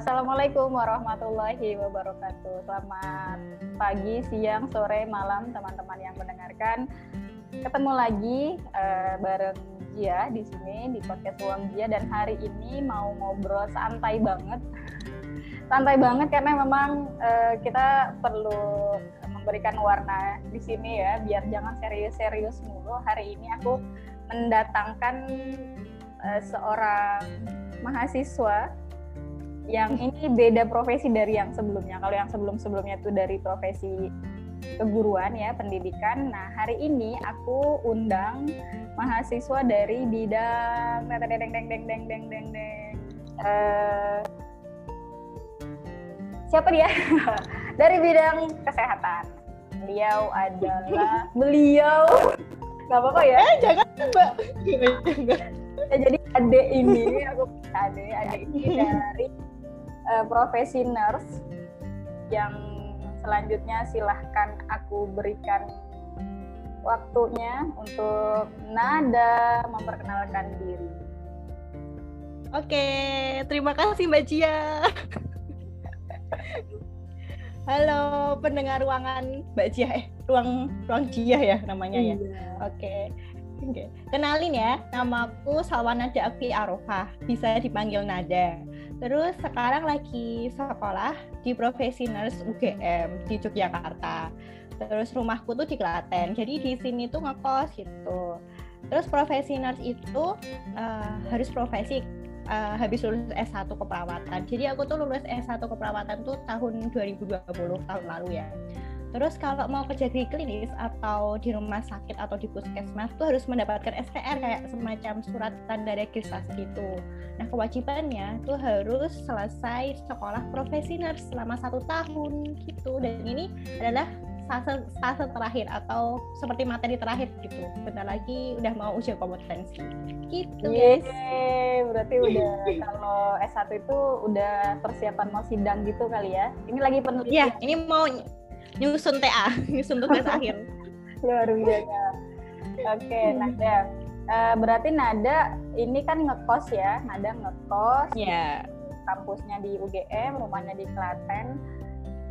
Assalamualaikum warahmatullahi wabarakatuh. Selamat pagi, siang, sore, malam teman-teman yang mendengarkan. Ketemu lagi uh, bareng Gia di sini di podcast Ruang Gia dan hari ini mau ngobrol santai banget. santai banget karena memang uh, kita perlu memberikan warna di sini ya biar jangan serius-serius mulu. Hari ini aku mendatangkan uh, seorang mahasiswa yang ini beda profesi dari yang sebelumnya. Kalau yang sebelum-sebelumnya itu dari profesi keguruan ya, pendidikan. Nah, hari ini aku undang mahasiswa dari bidang deng deng deng deng deng deng eh, siapa dia? dari bidang kesehatan. Beliau adalah beliau nggak apa-apa ya? Eh, jangan mbak. jangan. Ya, jadi ade ini aku ade ade ini dari uh, profesi nurse yang selanjutnya silahkan aku berikan waktunya untuk Nada memperkenalkan diri. Oke, terima kasih Mbak Cia. Halo pendengar ruangan Mbak Cia, eh ruang ruang Cia ya namanya ya. Iya. Oke. Oke. Kenalin ya, namaku Salwanada Afi Arofah, bisa dipanggil Nada. Terus sekarang lagi sekolah di profesi nurse UGM di Yogyakarta. Terus rumahku tuh di Klaten. Jadi di sini tuh ngekos gitu. Terus profesi nurse itu uh, harus profesi uh, habis lulus S1 keperawatan. Jadi aku tuh lulus S1 keperawatan tuh tahun 2020 tahun lalu ya. Terus kalau mau kerja di klinis atau di rumah sakit atau di puskesmas tuh harus mendapatkan STR kayak semacam surat tanda registrasi gitu. Nah kewajibannya tuh harus selesai sekolah profesi nurse selama satu tahun gitu. Dan ini adalah fase fase terakhir atau seperti materi terakhir gitu. Bentar lagi udah mau ujian kompetensi. Gitu guys. berarti udah kalau S1 itu udah persiapan mau sidang gitu kali ya. Ini lagi penelitian. Iya, ini mau nyusun TA, nyusun tugas akhir. Luar biasa. Oke, okay, hmm. Nada. Uh, berarti Nada ini kan ngekos ya, Nada ngekos. Iya. Yeah. Kampusnya di UGM, rumahnya di Klaten.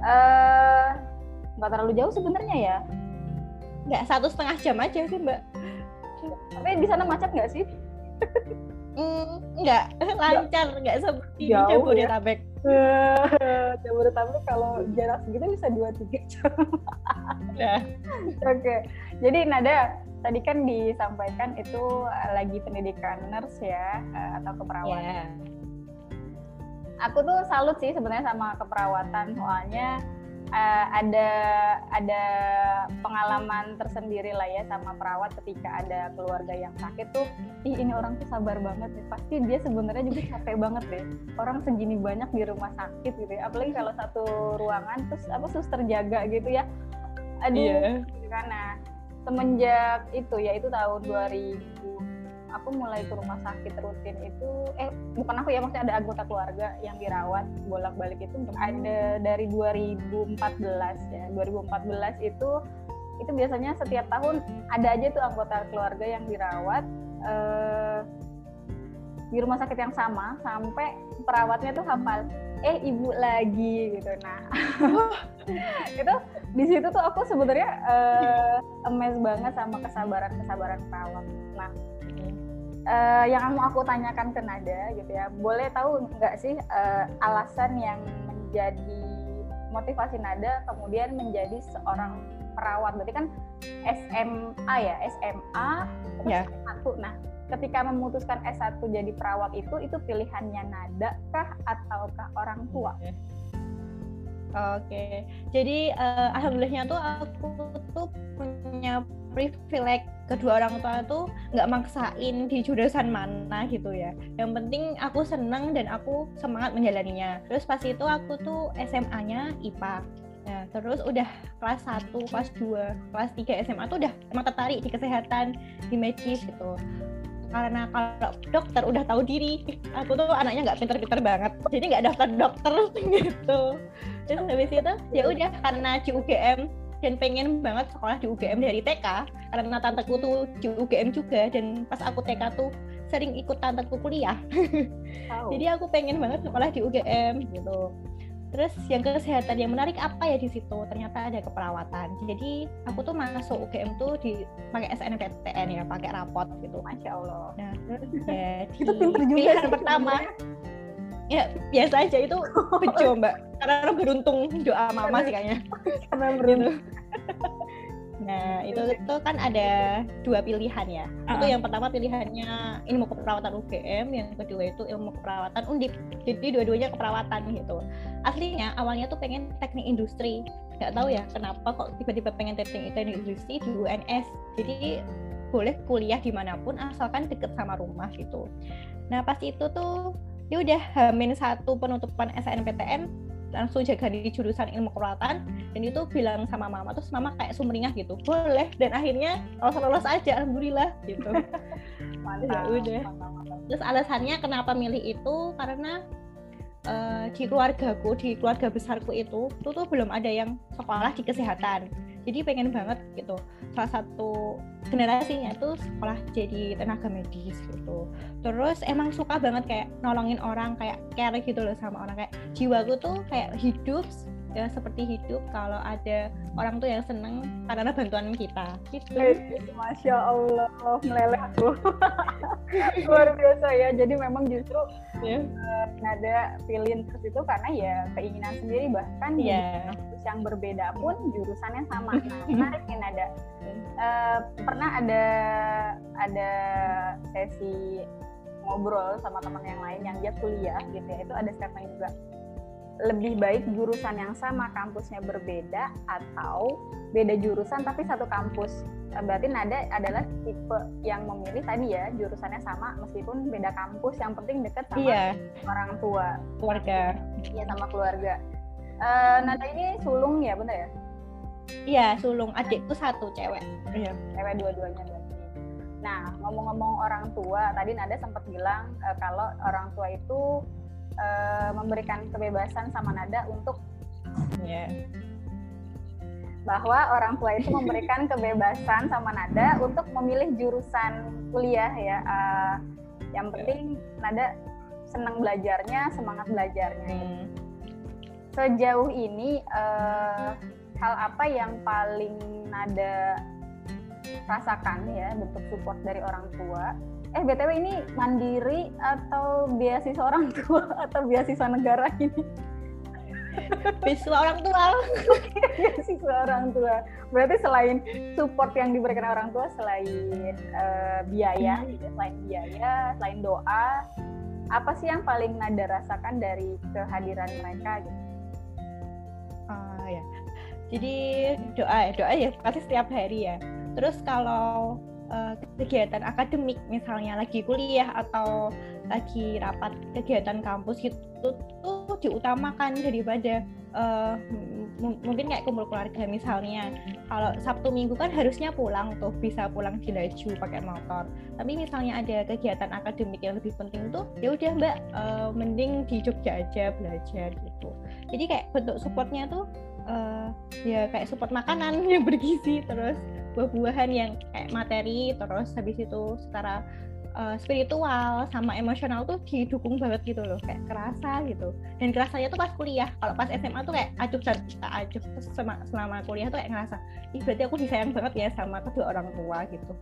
Uh, nggak terlalu jauh sebenarnya ya? Nggak satu setengah jam aja sih mbak. Tapi di sana macet nggak sih? mm, nggak lancar, nggak seperti jauh, Jabodetabek. Ya? Jabodetabek kalau jarak segitu bisa dua tiga jam. ya. Oke, okay. jadi Nada tadi kan disampaikan itu eh, lagi pendidikan nurse ya eh, atau keperawatan. Yeah. Aku tuh salut sih sebenarnya sama keperawatan soalnya uh, ada ada pengalaman tersendiri lah ya sama perawat ketika ada keluarga yang sakit tuh ih ini orang tuh sabar banget nih. Pasti dia sebenarnya juga capek banget deh. Orang segini banyak di rumah sakit gitu ya. Apalagi kalau satu ruangan terus apa suster jaga gitu ya. Aduh yeah. karena semenjak itu ya itu tahun 2000 aku mulai ke rumah sakit rutin itu eh bukan aku ya maksudnya ada anggota keluarga yang dirawat bolak-balik itu ada dari 2014 ya. 2014 itu itu biasanya setiap tahun ada aja tuh anggota keluarga yang dirawat eh, di rumah sakit yang sama sampai perawatnya tuh hafal eh ibu lagi gitu. Nah itu di situ tuh aku sebenarnya uh, amazed banget sama kesabaran kesabaran perawat. Nah uh, yang mau aku tanyakan ke Nada gitu ya, boleh tahu nggak sih uh, alasan yang menjadi motivasi Nada kemudian menjadi seorang perawat? Berarti kan SMA ya, SMA terus yeah. S1. Nah, ketika memutuskan S1 jadi perawat itu, itu pilihannya Nada kah ataukah orang tua? Oke, jadi uh, alhamdulillahnya tuh aku tuh punya privilege kedua orang tua tuh nggak maksain di jurusan mana gitu ya. Yang penting aku seneng dan aku semangat menjalaninya. Terus pas itu aku tuh SMA-nya IPA. Nah, terus udah kelas 1, kelas 2, kelas 3 SMA tuh udah emang tertarik di kesehatan, di medis gitu. Karena kalau dokter udah tahu diri, aku tuh anaknya nggak pinter-pinter banget, jadi nggak daftar dokter gitu. Terus habis itu ya udah karena di UGM dan pengen banget sekolah di UGM dari TK karena tanteku tuh di UGM juga dan pas aku TK tuh sering ikut tanteku kuliah oh. jadi aku pengen banget sekolah di UGM gitu Terus yang kesehatan yang menarik apa ya di situ? Ternyata ada keperawatan. Jadi aku tuh masuk UGM tuh di pakai SNMPTN ya, pakai rapot gitu. Masya Allah. Nah, ya, itu pinter juga pilihan pertama. Ya biasa aja itu bejo mbak. Karena beruntung doa mama sih kayaknya. Karena beruntung. Nah, itu itu kan ada dua pilihan ya. Uh-huh. Itu yang pertama pilihannya ilmu keperawatan UGM, yang kedua itu ilmu keperawatan Undip. Jadi dua-duanya keperawatan gitu. Aslinya awalnya tuh pengen teknik industri. Gak tahu ya kenapa kok tiba-tiba pengen teknik industri di UNS. Jadi boleh kuliah di mana pun asalkan deket sama rumah gitu. Nah pas itu tuh ya udah hamin satu penutupan SNMPTN langsung jaga di jurusan ilmu keperawatan dan itu bilang sama mama terus mama kayak sumringah gitu. Boleh dan akhirnya lolos lolos aja alhamdulillah gitu. Mantap, ya udah. terus alasannya kenapa milih itu? Karena uh, di keluargaku di keluarga besarku itu itu tuh belum ada yang sekolah di kesehatan jadi pengen banget gitu. Salah satu generasinya itu sekolah jadi tenaga medis gitu. Terus emang suka banget kayak nolongin orang kayak care gitu loh sama orang. Kayak jiwaku tuh kayak hidup ya seperti hidup kalau ada orang tuh yang seneng karena bantuan kita. Gitu. Eh, masya allah meleleh aku. Luar biasa ya. Jadi memang justru yeah. uh, nada pilih terus itu karena ya keinginan sendiri bahkan yeah. Di yang berbeda pun jurusannya sama. Nah menarik nih nada uh, pernah ada ada sesi ngobrol sama teman yang lain yang dia kuliah gitu ya. Itu ada statement juga. Lebih baik jurusan yang sama kampusnya berbeda atau beda jurusan tapi satu kampus. Eh, berarti Nada adalah tipe yang memilih tadi ya jurusannya sama meskipun beda kampus. Yang penting dekat sama iya. orang tua. Keluarga. Iya sama keluarga uh, Nada ini sulung ya bener ya iya sulung adikku satu cewek iya cewek dua-duanya berarti nah ngomong-ngomong orang tua tadi Nada sempat bilang uh, kalau orang tua itu uh, memberikan kebebasan sama Nada untuk yeah. bahwa orang tua itu memberikan kebebasan sama Nada untuk memilih jurusan kuliah ya. Uh, yang penting Nada senang belajarnya, semangat belajarnya. Hmm. Sejauh ini uh, hal apa yang paling Nada rasakan ya bentuk support dari orang tua? Eh btw ini mandiri atau beasiswa orang tua atau beasiswa negara ini? Beasiswa orang tua. Beasiswa orang tua. Berarti selain support yang diberikan orang tua selain uh, biaya gitu selain biaya selain doa apa sih yang paling nada rasakan dari kehadiran mereka gitu uh, ya. Jadi doa doa ya pasti setiap hari ya. Terus kalau uh, kegiatan akademik misalnya lagi kuliah atau lagi rapat kegiatan kampus gitu tuh diutamakan. Daripada uh, mungkin kayak kumpul keluarga misalnya kalau Sabtu Minggu kan harusnya pulang tuh bisa pulang di laju pakai motor. Tapi misalnya ada kegiatan akademik yang lebih penting tuh ya udah mbak uh, mending di Jogja aja belajar gitu. Jadi kayak bentuk supportnya tuh uh, ya kayak support makanan yang bergizi terus buah-buahan yang kayak materi terus habis itu secara uh, spiritual sama emosional tuh didukung banget gitu loh kayak kerasa gitu dan kerasanya tuh pas kuliah kalau pas SMA tuh kayak acuh acuh selama, selama kuliah tuh kayak ngerasa ih berarti aku disayang banget ya sama kedua orang tua gitu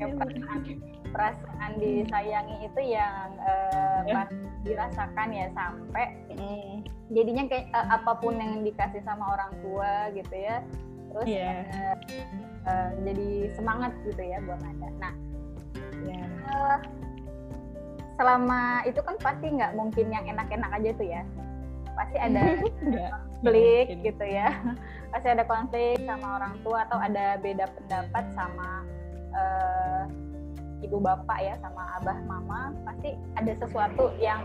ya, perasaan, perasaan disayangi itu yang uh, ya. dirasakan ya sampai mm. jadinya kayak uh, apa pun yang dikasih sama orang tua gitu ya terus yeah. Iya. uh, uh, jadi semangat gitu ya buat anda nah yeah. Uh, selama itu kan pasti nggak mungkin yang enak-enak aja tuh ya pasti ada konflik gitu ya pasti ada konflik sama orang tua atau ada beda pendapat sama uh, ibu bapak ya sama abah mama pasti ada sesuatu yang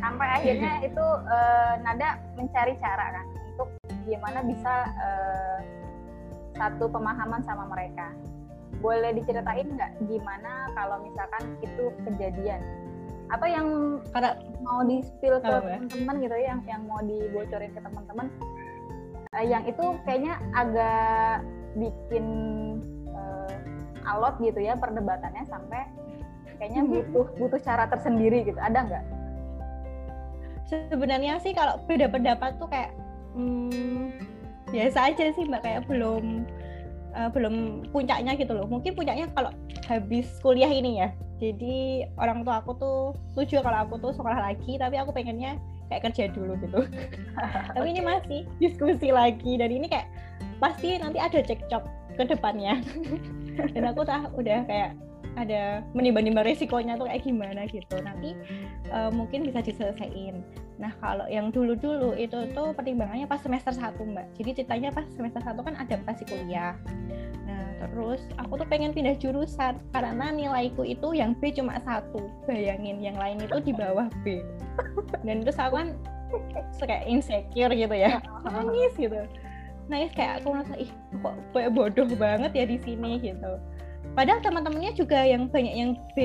sampai akhirnya itu uh, nada mencari cara kan untuk gimana bisa uh, satu pemahaman sama mereka. Boleh diceritain nggak gimana kalau misalkan itu kejadian? Apa yang Karena, mau di spill ke teman-teman gitu ya, yang yang mau dibocorin ke teman-teman? Uh, yang itu kayaknya agak bikin uh, alot gitu ya perdebatannya sampai kayaknya butuh butuh cara tersendiri gitu. Ada nggak? Sebenarnya sih kalau beda pendapat tuh kayak hmm, biasa aja sih mbak. Kayak belum uh, belum puncaknya gitu loh. Mungkin puncaknya kalau habis kuliah ini ya. Jadi orang tua aku tuh setuju kalau aku tuh sekolah lagi tapi aku pengennya kayak kerja dulu gitu. Tapi ini masih diskusi lagi. Dan ini kayak pasti nanti ada cekcok ke depannya. Dan aku udah udah kayak ada menimbang-nimbang resikonya tuh kayak gimana gitu. Nanti uh, mungkin bisa diselesaikan. Nah kalau yang dulu-dulu itu tuh pertimbangannya pas semester satu mbak. Jadi ceritanya pas semester satu kan adaptasi kuliah. Nah terus aku tuh pengen pindah jurusan karena nilaiku itu yang B cuma satu. Bayangin yang lain itu di bawah B. Dan terus aku kan kayak insecure gitu ya. Nangis gitu. Nangis kayak aku merasa ih kok bodoh banget ya di sini gitu padahal teman-temannya juga yang banyak yang B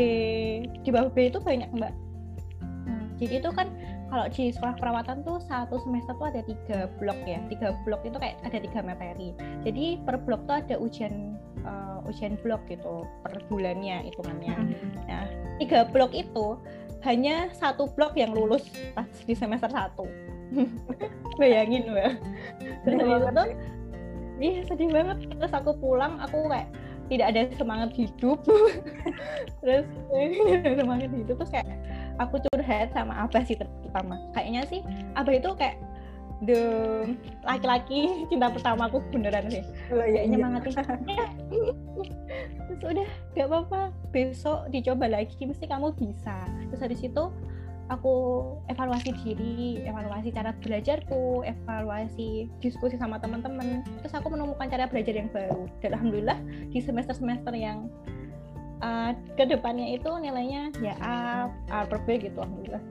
di bawah B itu banyak mbak. Nah, jadi itu kan kalau di sekolah perawatan tuh satu semester tuh ada tiga blok ya. Tiga blok itu kayak ada tiga materi. Jadi per blok tuh ada ujian uh, ujian blok gitu per bulannya hitungannya. Mm-hmm. nah tiga blok itu hanya satu blok yang lulus pas di semester satu. Bayangin mbak. Terus itu iya sedih banget. Terus aku pulang aku kayak tidak ada semangat hidup. Terus semangat hidup. Terus kayak aku curhat sama abah sih terutama. Kayaknya sih abah itu kayak the laki-laki cinta pertamaku beneran sih. Oh, iya, kayaknya nyemangatin. Iya. terus udah gak apa-apa besok dicoba lagi mesti kamu bisa. Terus dari situ aku evaluasi diri, evaluasi cara belajarku, evaluasi diskusi sama teman-teman. Terus aku menemukan cara belajar yang baru. Dan alhamdulillah di semester-semester yang uh, ke depannya itu nilainya ya A, A per B gitu alhamdulillah.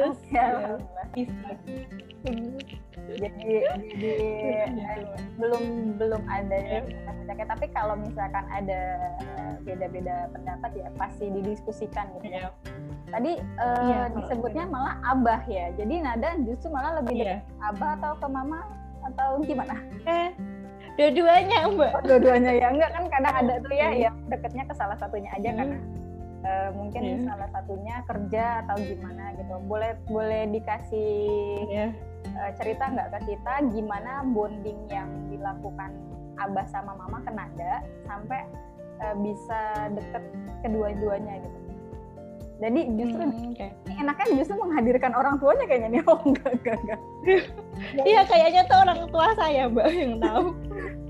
Terus ya, bisa. Jadi jadi eh, belum belum ada yang ya. tapi kalau misalkan ada beda-beda pendapat ya pasti didiskusikan gitu ya. Tadi uh, iya, disebutnya gitu. malah abah ya. Jadi Nada justru malah lebih iya. abah atau ke mama atau gimana? Eh, dua-duanya mbak. Oh, dua-duanya ya enggak kan kadang ada tuh ya yang deketnya ke salah satunya aja hmm. karena uh, mungkin yeah. salah satunya kerja atau gimana gitu. Boleh boleh dikasih yeah. Iya. Uh, cerita nggak ke kita gimana bonding yang dilakukan abah sama mama ke Nada sampai uh, bisa deket kedua-duanya gitu. Jadi justru hmm, okay. enaknya justru menghadirkan orang tuanya kayaknya nih. Oh enggak enggak enggak. Iya kayaknya tuh orang tua saya mbak yang tahu.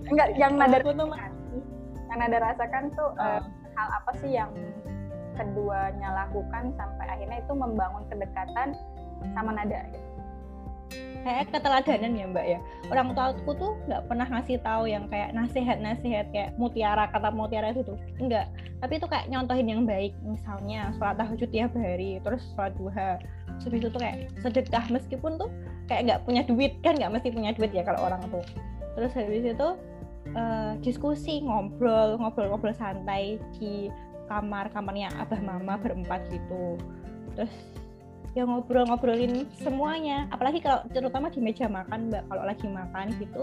Enggak yang nada yang nada rasakan tuh oh. uh, hal apa sih yang keduanya lakukan sampai akhirnya itu membangun kedekatan sama nada gitu kayak keteladanan ya mbak ya. Orang tua aku tuh nggak pernah ngasih tahu yang kayak nasihat-nasihat kayak mutiara kata mutiara itu tuh. Enggak tapi itu kayak nyontohin yang baik. Misalnya sholat tahajud tiap hari terus sholat duha. Terus itu tuh kayak sedekah. Meskipun tuh kayak nggak punya duit. Kan nggak mesti punya duit ya kalau orang tuh. Terus habis itu uh, diskusi ngobrol ngobrol-ngobrol santai di kamar kamarnya abah mama berempat gitu. Terus ya ngobrol-ngobrolin semuanya. Apalagi kalau terutama di meja makan mbak kalau lagi makan gitu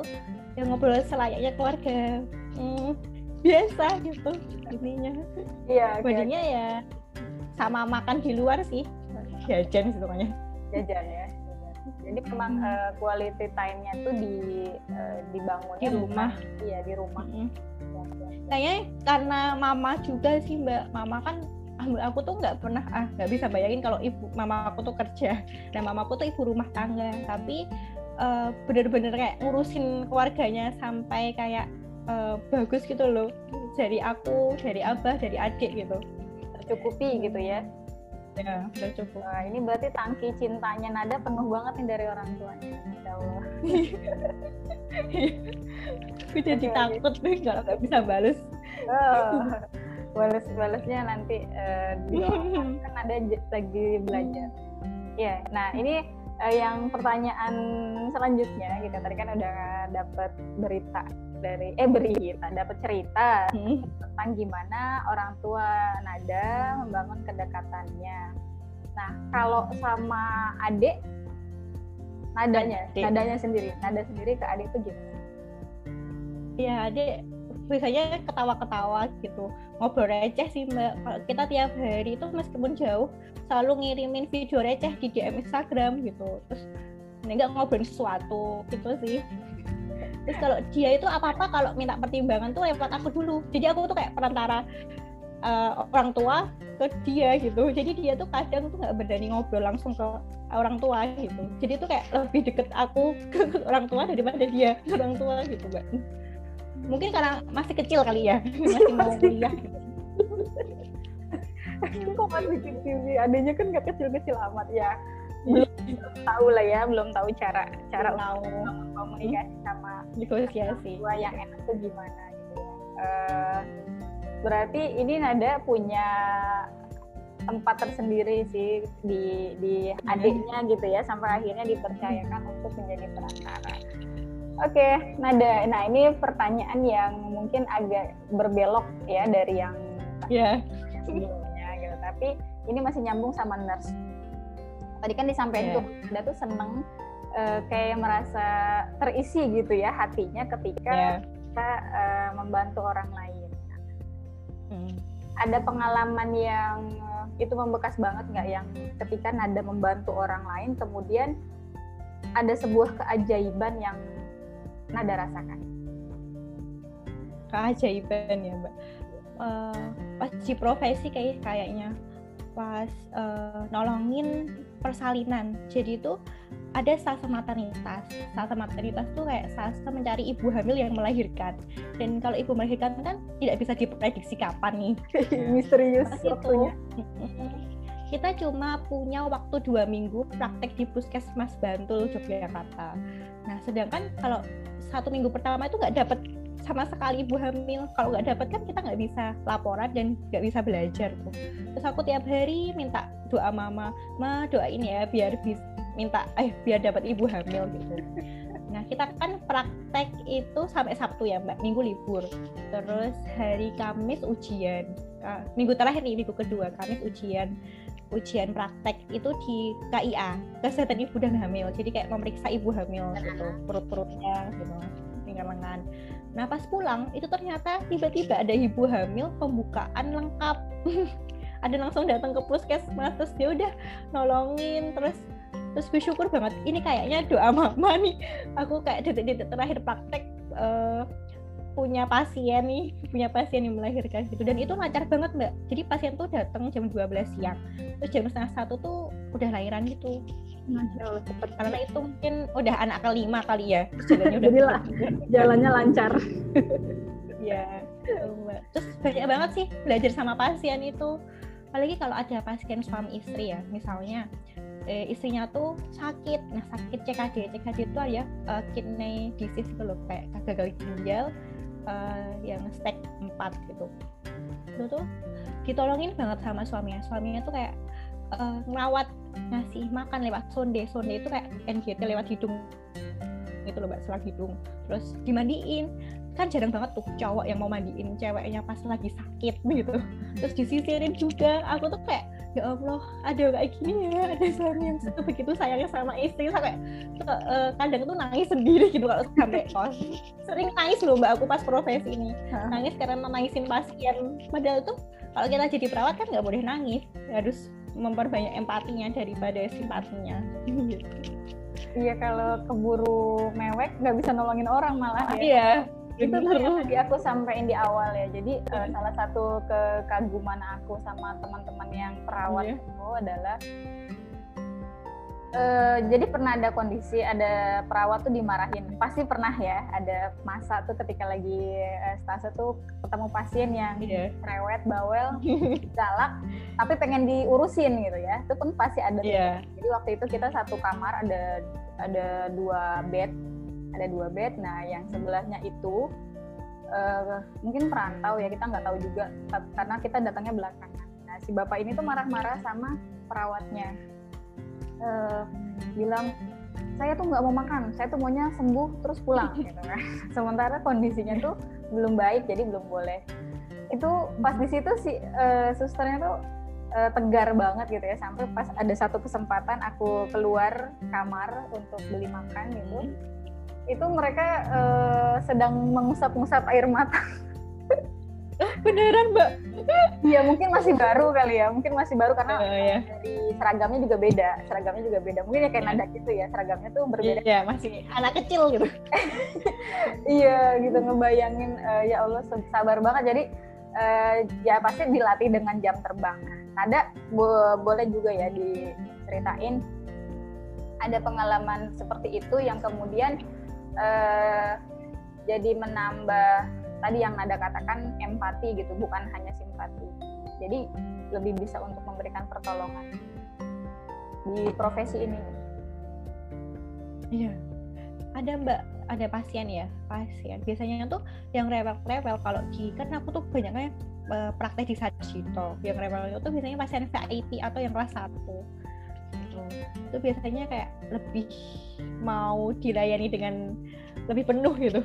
ya ngobrol selayaknya keluarga. Hmm, biasa gitu intinya iya bandingnya ya sama makan di luar sih. Jajan sih pokoknya. Jajan ya jadi memang hmm. uh, quality time-nya tuh di uh, dibangunnya di rumah. Iya di rumah. Hmm. kayaknya karena mama juga sih mbak. Mama kan aku tuh nggak pernah ah nggak bisa bayangin kalau ibu mama aku tuh kerja. Dan mama aku tuh ibu rumah tangga tapi uh, bener-bener kayak ngurusin keluarganya sampai kayak uh, bagus gitu loh. Dari aku dari abah dari adik gitu. Tercukupi gitu ya? Ya udah cukup. Nah, ini berarti tangki cintanya Nada penuh banget nih dari orang tuanya Insya Allah. Aku jadi takut nih kalau nggak bisa balas oh balas-balasnya nanti uh, kan ada lagi belajar. Ya, nah ini uh, yang pertanyaan selanjutnya gitu tadi kan udah dapat berita dari eh berita dapat cerita hmm. tentang gimana orang tua Nada membangun kedekatannya. Nah kalau sama adik nadanya, nadanya sendiri, nada sendiri ke adik itu gimana? Iya adik biasanya ketawa-ketawa gitu. Ngobrol receh sih mbak. Kalau kita tiap hari itu meskipun jauh selalu ngirimin video receh di DM Instagram gitu. Terus nggak ngobrol sesuatu gitu sih. Terus kalau dia itu apa apa kalau minta pertimbangan tuh lewat aku dulu. Jadi aku tuh kayak perantara uh, orang tua ke dia gitu. Jadi dia tuh kadang tuh nggak berani ngobrol langsung ke orang tua gitu. Jadi tuh kayak lebih deket aku ke orang tua daripada dia ke orang tua gitu mbak mungkin karena masih kecil kali ya. Masih mau kuliah. Kok masih kecil sih? Adanya kan nggak kecil-kecil amat ya. Belum, tahu lah ya belum tahu cara cara tahu. komunikasi sama negosiasi gua yang enak tuh gimana gitu ya. Uh, berarti ini Nada punya tempat tersendiri sih di di adiknya gitu ya sampai akhirnya dipercayakan untuk menjadi perantara Oke, okay, Nada. Nah ini pertanyaan yang mungkin agak berbelok ya dari yang yeah. sebelumnya gitu. Tapi ini masih nyambung sama nurse. Tadi kan disampaikan yeah. tuh Nada tuh seneng uh, kayak merasa terisi gitu ya hatinya ketika yeah. kita uh, membantu orang lain. Hmm. Ada pengalaman yang itu membekas banget nggak yang ketika Nada membantu orang lain kemudian ada sebuah keajaiban yang Nada rasakan? Keajaiban ya Mbak. Uh, pas di profesi kayak kayaknya pas uh, nolongin persalinan. Jadi itu ada salsa maternitas. Salsa maternitas tuh kayak salsa mencari ibu hamil yang melahirkan. Dan kalau ibu melahirkan kan tidak bisa diprediksi kapan nih. Misterius itu. Kita cuma punya waktu dua minggu praktek di puskesmas Bantul Yogyakarta. Nah, sedangkan kalau satu minggu pertama itu nggak dapat sama sekali ibu hamil. Kalau nggak dapat kan kita nggak bisa laporan dan nggak bisa belajar tuh. Terus aku tiap hari minta doa mama ma doain ya biar bisa minta eh biar dapat ibu hamil gitu. Nah kita kan praktek itu sampai Sabtu ya mbak. Minggu libur. Terus hari Kamis ujian. Minggu terakhir nih minggu kedua Kamis ujian ujian praktek itu di KIA kesehatan ibu dan hamil. Jadi kayak memeriksa ibu hamil gitu perut-perutnya gitu tinggal lengan. Nah pas pulang itu ternyata tiba-tiba ada ibu hamil pembukaan lengkap. Ada langsung datang ke puskesmas terus dia udah nolongin terus terus bersyukur banget. Ini kayaknya doa mama nih. Aku kayak detik-detik terakhir praktek uh, punya pasien nih punya pasien yang melahirkan gitu. Dan itu lancar banget mbak. Jadi pasien tuh datang jam 12 siang. Terus jam setengah satu tuh udah lahiran gitu. Cepet karena itu mungkin udah anak kelima kali ya. Jalannya udah lah, jalannya lancar. Ya terus banyak banget sih belajar sama pasien itu. Apalagi kalau ada pasien suami istri ya. Misalnya eh, istrinya tuh sakit. Nah sakit CKD CKD itu ya uh, kidney disease gitu loh kayak gagal ginjal uh, yang stack 4 gitu. Itu tuh ditolongin banget sama suaminya. Suaminya tuh kayak uh, ngerawat ngasih makan lewat sonde. Sonde itu kayak NGT lewat hidung gitu loh mbak selang hidung. Terus dimandiin. Kan jarang banget tuh cowok yang mau mandiin ceweknya pas lagi sakit gitu. Terus disisirin juga. Aku tuh kayak ya Allah ada kayak gini ya ada suami yang begitu sayangnya sama istri sampai uh, kadang tuh nangis sendiri gitu kalau sampai kos sering nangis loh mbak aku pas profesi ini. Nangis karena nangisin pasien. Padahal tuh kalau kita jadi perawat kan nggak boleh nangis. Harus memperbanyak empatinya daripada simpatinya. Iya kalau keburu mewek nggak bisa nolongin orang malah ya. Iya itu yang tadi aku sampaikan di awal ya. Jadi uh, salah satu kekaguman aku sama teman-teman yang perawat yeah. itu adalah uh, jadi pernah ada kondisi ada perawat tuh dimarahin. Pasti pernah ya ada masa tuh ketika lagi uh, stase tuh ketemu pasien yang yeah. rewet bawel galak tapi pengen diurusin gitu ya. Itu pun pasti ada yeah. jadi waktu itu kita satu kamar ada ada dua bed ada dua bed. Nah yang sebelahnya itu uh, mungkin perantau ya kita nggak tahu juga karena kita datangnya belakangan. Nah si bapak ini tuh marah-marah sama perawatnya. Uh, bilang saya tuh nggak mau makan saya tuh maunya sembuh terus pulang gitu kan. Sementara kondisinya tuh belum baik jadi belum boleh. Itu pas di situ si uh, susternya tuh uh, tegar banget gitu ya sampai pas ada satu kesempatan aku keluar kamar untuk beli makan gitu itu mereka uh, sedang mengusap-ngusap air mata. Beneran mbak? Iya mungkin masih baru kali ya mungkin masih baru karena uh, ya. dari seragamnya juga beda seragamnya juga beda. Mungkin ya kayak yeah. nada gitu ya seragamnya tuh berbeda. Iya yeah, masih anak kecil gitu. Iya gitu ngebayangin uh, ya Allah sabar banget. Jadi uh, ya pasti dilatih dengan jam terbang. Nada bo boleh juga ya diceritain ada pengalaman seperti itu yang kemudian uh, jadi menambah tadi yang Nada katakan empati gitu, bukan hanya simpati. Jadi lebih bisa untuk memberikan pertolongan di profesi ini. Iya, ada Mbak, ada pasien ya, pasien. Biasanya tuh yang rewel-rewel kalau di kan aku tuh banyaknya uh, praktek di Sajito. Yang rewel itu biasanya pasien VIP atau yang kelas satu itu biasanya kayak lebih mau dilayani dengan lebih penuh gitu.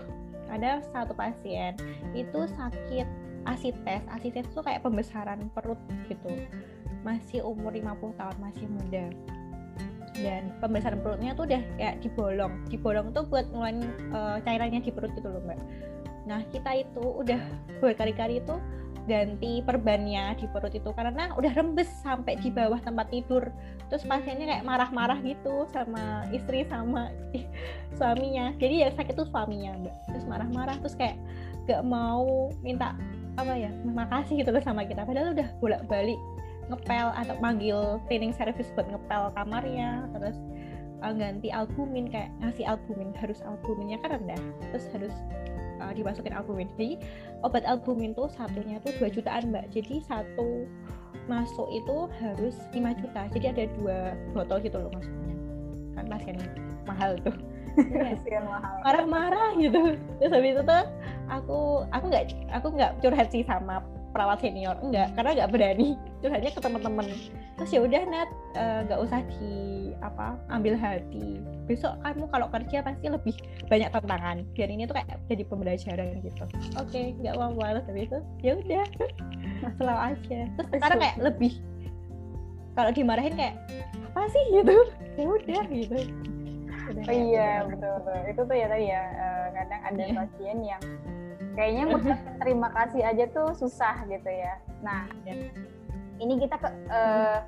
Ada satu pasien itu sakit asites asites itu kayak pembesaran perut gitu. Masih umur 50 tahun masih muda. Dan pembesaran perutnya tuh udah kayak dibolong. Dibolong tuh buat ngeluarin uh, cairannya di perut gitu loh mbak. Nah kita itu udah berkali-kali itu ganti perbannya di perut itu karena udah rembes sampai di bawah tempat tidur terus pasiennya kayak marah-marah gitu sama istri sama suaminya. Jadi yang sakit tuh suaminya mbak terus marah-marah terus kayak gak mau minta apa ya makasih gitu loh sama kita. Padahal udah bolak-balik ngepel atau manggil cleaning service buat ngepel kamarnya terus uh, ganti albumin kayak ngasih albumin harus albuminnya kan rendah terus harus uh, dimasukin albumin. Jadi obat albumin tuh satunya tuh 2 jutaan mbak. Jadi satu masuk itu harus 5 juta. Jadi ada dua botol gitu loh maksudnya. Kan pasien mahal tuh. Marah-marah gitu. Terus habis itu tuh aku aku nggak aku nggak curhat sih sama perawat senior. Enggak karena nggak berani curhatnya ke teman-teman. Terus ya udah net eh, nggak uh, usah di apa ambil hati. Besok kamu kalau kerja pasti lebih banyak tantangan. Dan ini tuh kayak jadi pembelajaran gitu. Oke okay, nggak apa-apa tapi itu ya udah. Selalu aja. Terus sekarang kayak lebih kalau dimarahin kayak apa sih? Gitu. Ya udah gitu. Oh, iya betul betul. Itu tuh ya tadi ya uh, kadang ada yeah. pasien yang kayaknya ngucapin terima kasih aja tuh susah gitu ya. Nah yeah. Ini kita ke uh,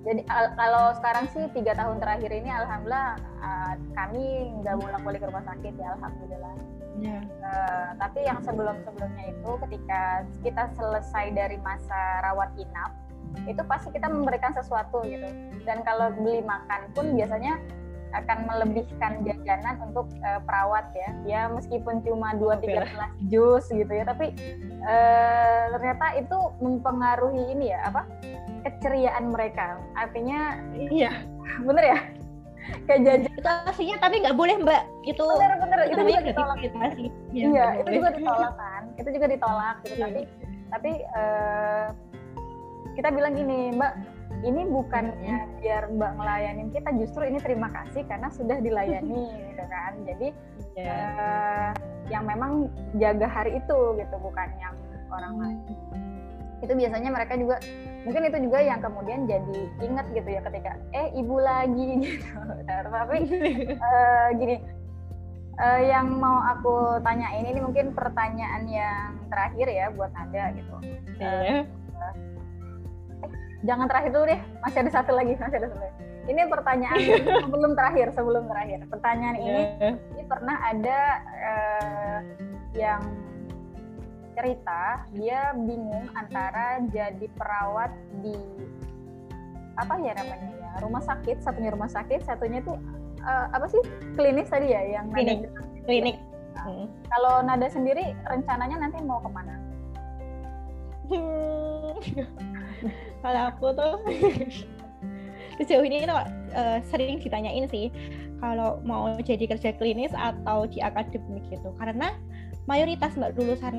jadi al- kalau sekarang sih tiga tahun terakhir ini alhamdulillah uh, kami nggak bolak balik ke rumah sakit ya alhamdulillah yeah. uh, tapi yang sebelum sebelumnya itu ketika kita selesai dari masa rawat inap itu pasti kita memberikan sesuatu gitu dan kalau beli makan pun biasanya akan melebihkan jajanan untuk uh, perawat ya. Ya meskipun cuma dua tiga gelas jus gitu ya tapi uh, ternyata itu mempengaruhi ini ya apa keceriaan mereka. Artinya iya. bener ya? Kayak jajan itu aslinya tapi nggak boleh mbak. Itu bener bener. Itu, itu juga ditolak. ya, iya itu boleh. juga ditolak kan? Itu juga ditolak gitu. Iya. tapi tapi uh, kita bilang gini mbak ini bukannya biar Mbak ngelayanin kita, justru ini terima kasih karena sudah dilayani gitu kan. Jadi yeah. Iya. uh, yang memang jaga hari itu gitu, bukan yang orang lain. Itu biasanya mereka juga mungkin itu juga yang kemudian jadi ingat gitu ya ketika eh ibu lagi gitu. Tapi uh, gini, uh, yang mau aku tanyain ini mungkin pertanyaan yang terakhir ya buat Nada gitu. Uh, jangan terakhir dulu deh. Masih ada satu lagi masih ada satu lagi. Ini pertanyaan sebelum terakhir sebelum terakhir. Pertanyaan ini yeah. ini pernah ada uh, yang cerita dia bingung antara jadi perawat di apa ya namanya ya rumah sakit satunya rumah sakit satunya tuh uh, apa sih? Klinis tadi ya yang klinik. nada klinik. Nah, hmm. kalau nada sendiri rencananya nanti mau ke mana kalau aku tuh sejauh ini itu uh, sering ditanyain sih kalau mau jadi kerja klinis atau di akademik gitu. Karena mayoritas mbak lulusan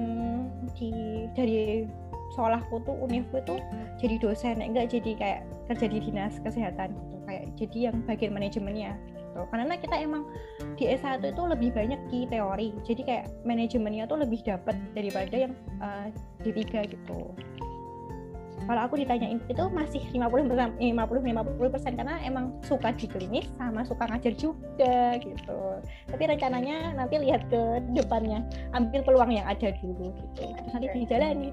di dari sekolahku tuh univku tuh jadi dosen enggak jadi kayak kerja di dinas kesehatan gitu kayak jadi yang bagian manajemennya gitu. Karena kita emang di S1 itu lebih banyak di teori jadi kayak manajemennya tuh lebih dapat daripada yang uh, D3 gitu kalau aku ditanyain itu masih 50 50 50 persen karena emang suka di klinis sama suka ngajar juga gitu tapi rencananya nanti lihat ke depannya ambil peluang yang ada dulu gitu terus nanti dijalani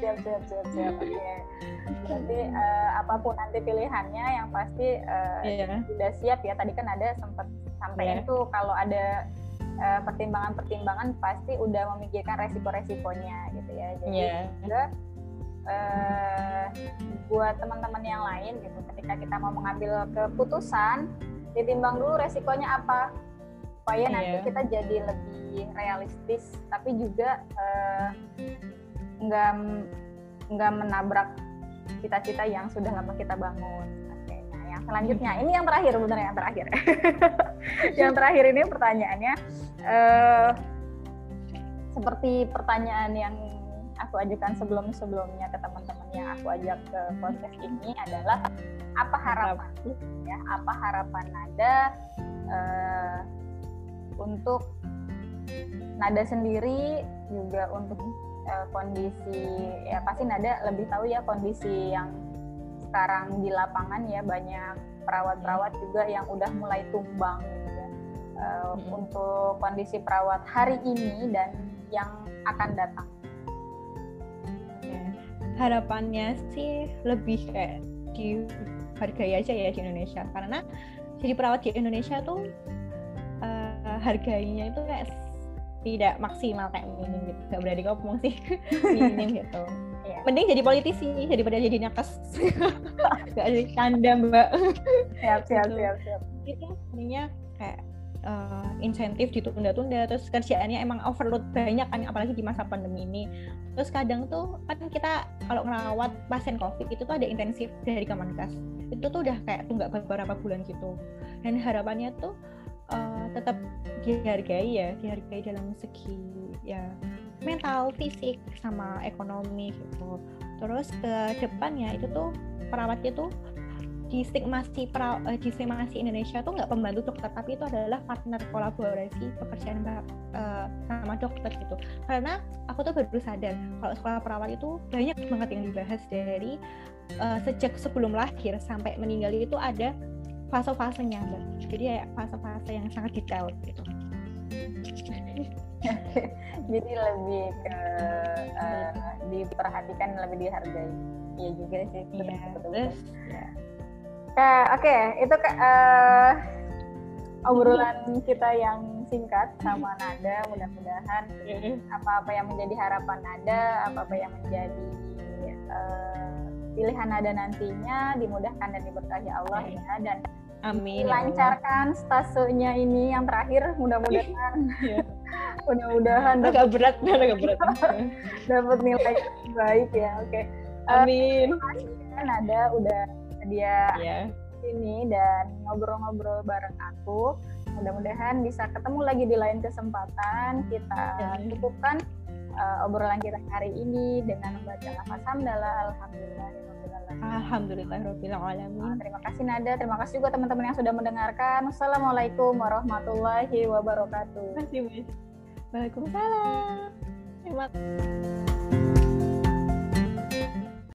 siap siap siap siap oke okay. berarti uh, apa pun nanti pilihannya yang pasti uh, eh, yeah. sudah siap ya tadi kan ada sempat sampai yeah. itu kalau ada eh, pertimbangan-pertimbangan uh, pasti udah memikirkan resiko-resikonya gitu ya jadi yeah. juga uh, buat teman-teman yang lain gitu ketika kita mau mengambil keputusan ditimbang dulu resikonya apa supaya yeah. nanti kita jadi lebih realistis tapi juga uh, nggak nggak menabrak cita-cita yang sudah lama kita bangun. Oke, nah yang selanjutnya ini yang terakhir benar yang terakhir. yang terakhir ini pertanyaannya uh, seperti pertanyaan yang aku ajukan sebelum-sebelumnya ke teman-teman yang aku ajak ke podcast ini adalah apa harapan ya? Apa harapan Nada uh, untuk Nada sendiri juga untuk uh, kondisi ya pasti Nada lebih tahu ya kondisi yang sekarang di lapangan ya banyak perawat-perawat juga yang udah mulai tumbang gitu ya. Uh, hmm. untuk kondisi perawat hari ini dan yang akan datang harapannya sih lebih kayak dihargai aja ya di Indonesia. Karena jadi perawat di Indonesia tuh uh, harganya itu kayak tidak maksimal kayak minim gitu. Gak berani ngomong sih. Minim gitu. Yeah. mending jadi politisi daripada jadi nakes. Gak jadi tanda mbak. Siap siap gitu. siap siap. Itu sebenarnya kayak uh, insentif ditunda-tunda. Terus kerjaannya emang overload banyak kan apalagi di masa pandemi ini. Terus kadang tuh kan kita kalau ngerawat pasien covid itu tuh ada intensif dari Kemenkes itu tuh udah kayak tunggak beberapa bulan gitu. Dan harapannya tuh uh, tetap dihargai ya dihargai dalam segi ya mental fisik sama ekonomi gitu. Terus ke depannya itu tuh perawatnya tuh di stigmasi pra, uh, di stigmasi Indonesia tuh nggak pembantu dokter tapi itu adalah partner kolaborasi pekerjaan uh, sama dokter gitu. Karena aku tuh baru sadar kalau sekolah perawat itu banyak banget yang dibahas dari uh, sejak sebelum lahir sampai meninggal itu ada fase-fasenya jadi ya fase-fase yang sangat detail gitu. Jadi lebih ke uh, diperhatikan lebih dihargai. Iya juga sih iya, terus ya Oke, okay, itu uh, obrolan kita yang singkat sama Nada. Mudah-mudahan apa-apa yang menjadi harapan Nada, apa-apa yang menjadi uh, pilihan Nada nantinya dimudahkan dan diberkahi Allah ya dan Amin. Ya Lancarkan stasiunnya ini yang terakhir mudah-mudahan. Iya. mudah-mudahan agak berat, agak berat. dapat nilai baik ya. Oke. Okay. Amin. Uh, Nada udah dia yeah. ini dan ngobrol-ngobrol bareng aku. Mudah-mudahan bisa ketemu lagi di lain kesempatan. Kita yeah. cukupkan uh, obrolan kita hari ini dengan membaca lafaz hamdalah alhamdulillah Alhamdulillah alamin. Terima kasih Nada, terima kasih juga teman-teman yang sudah mendengarkan. Assalamualaikum warahmatullahi wabarakatuh. Terima kasih, Waalaikumsalam. Terima kasih.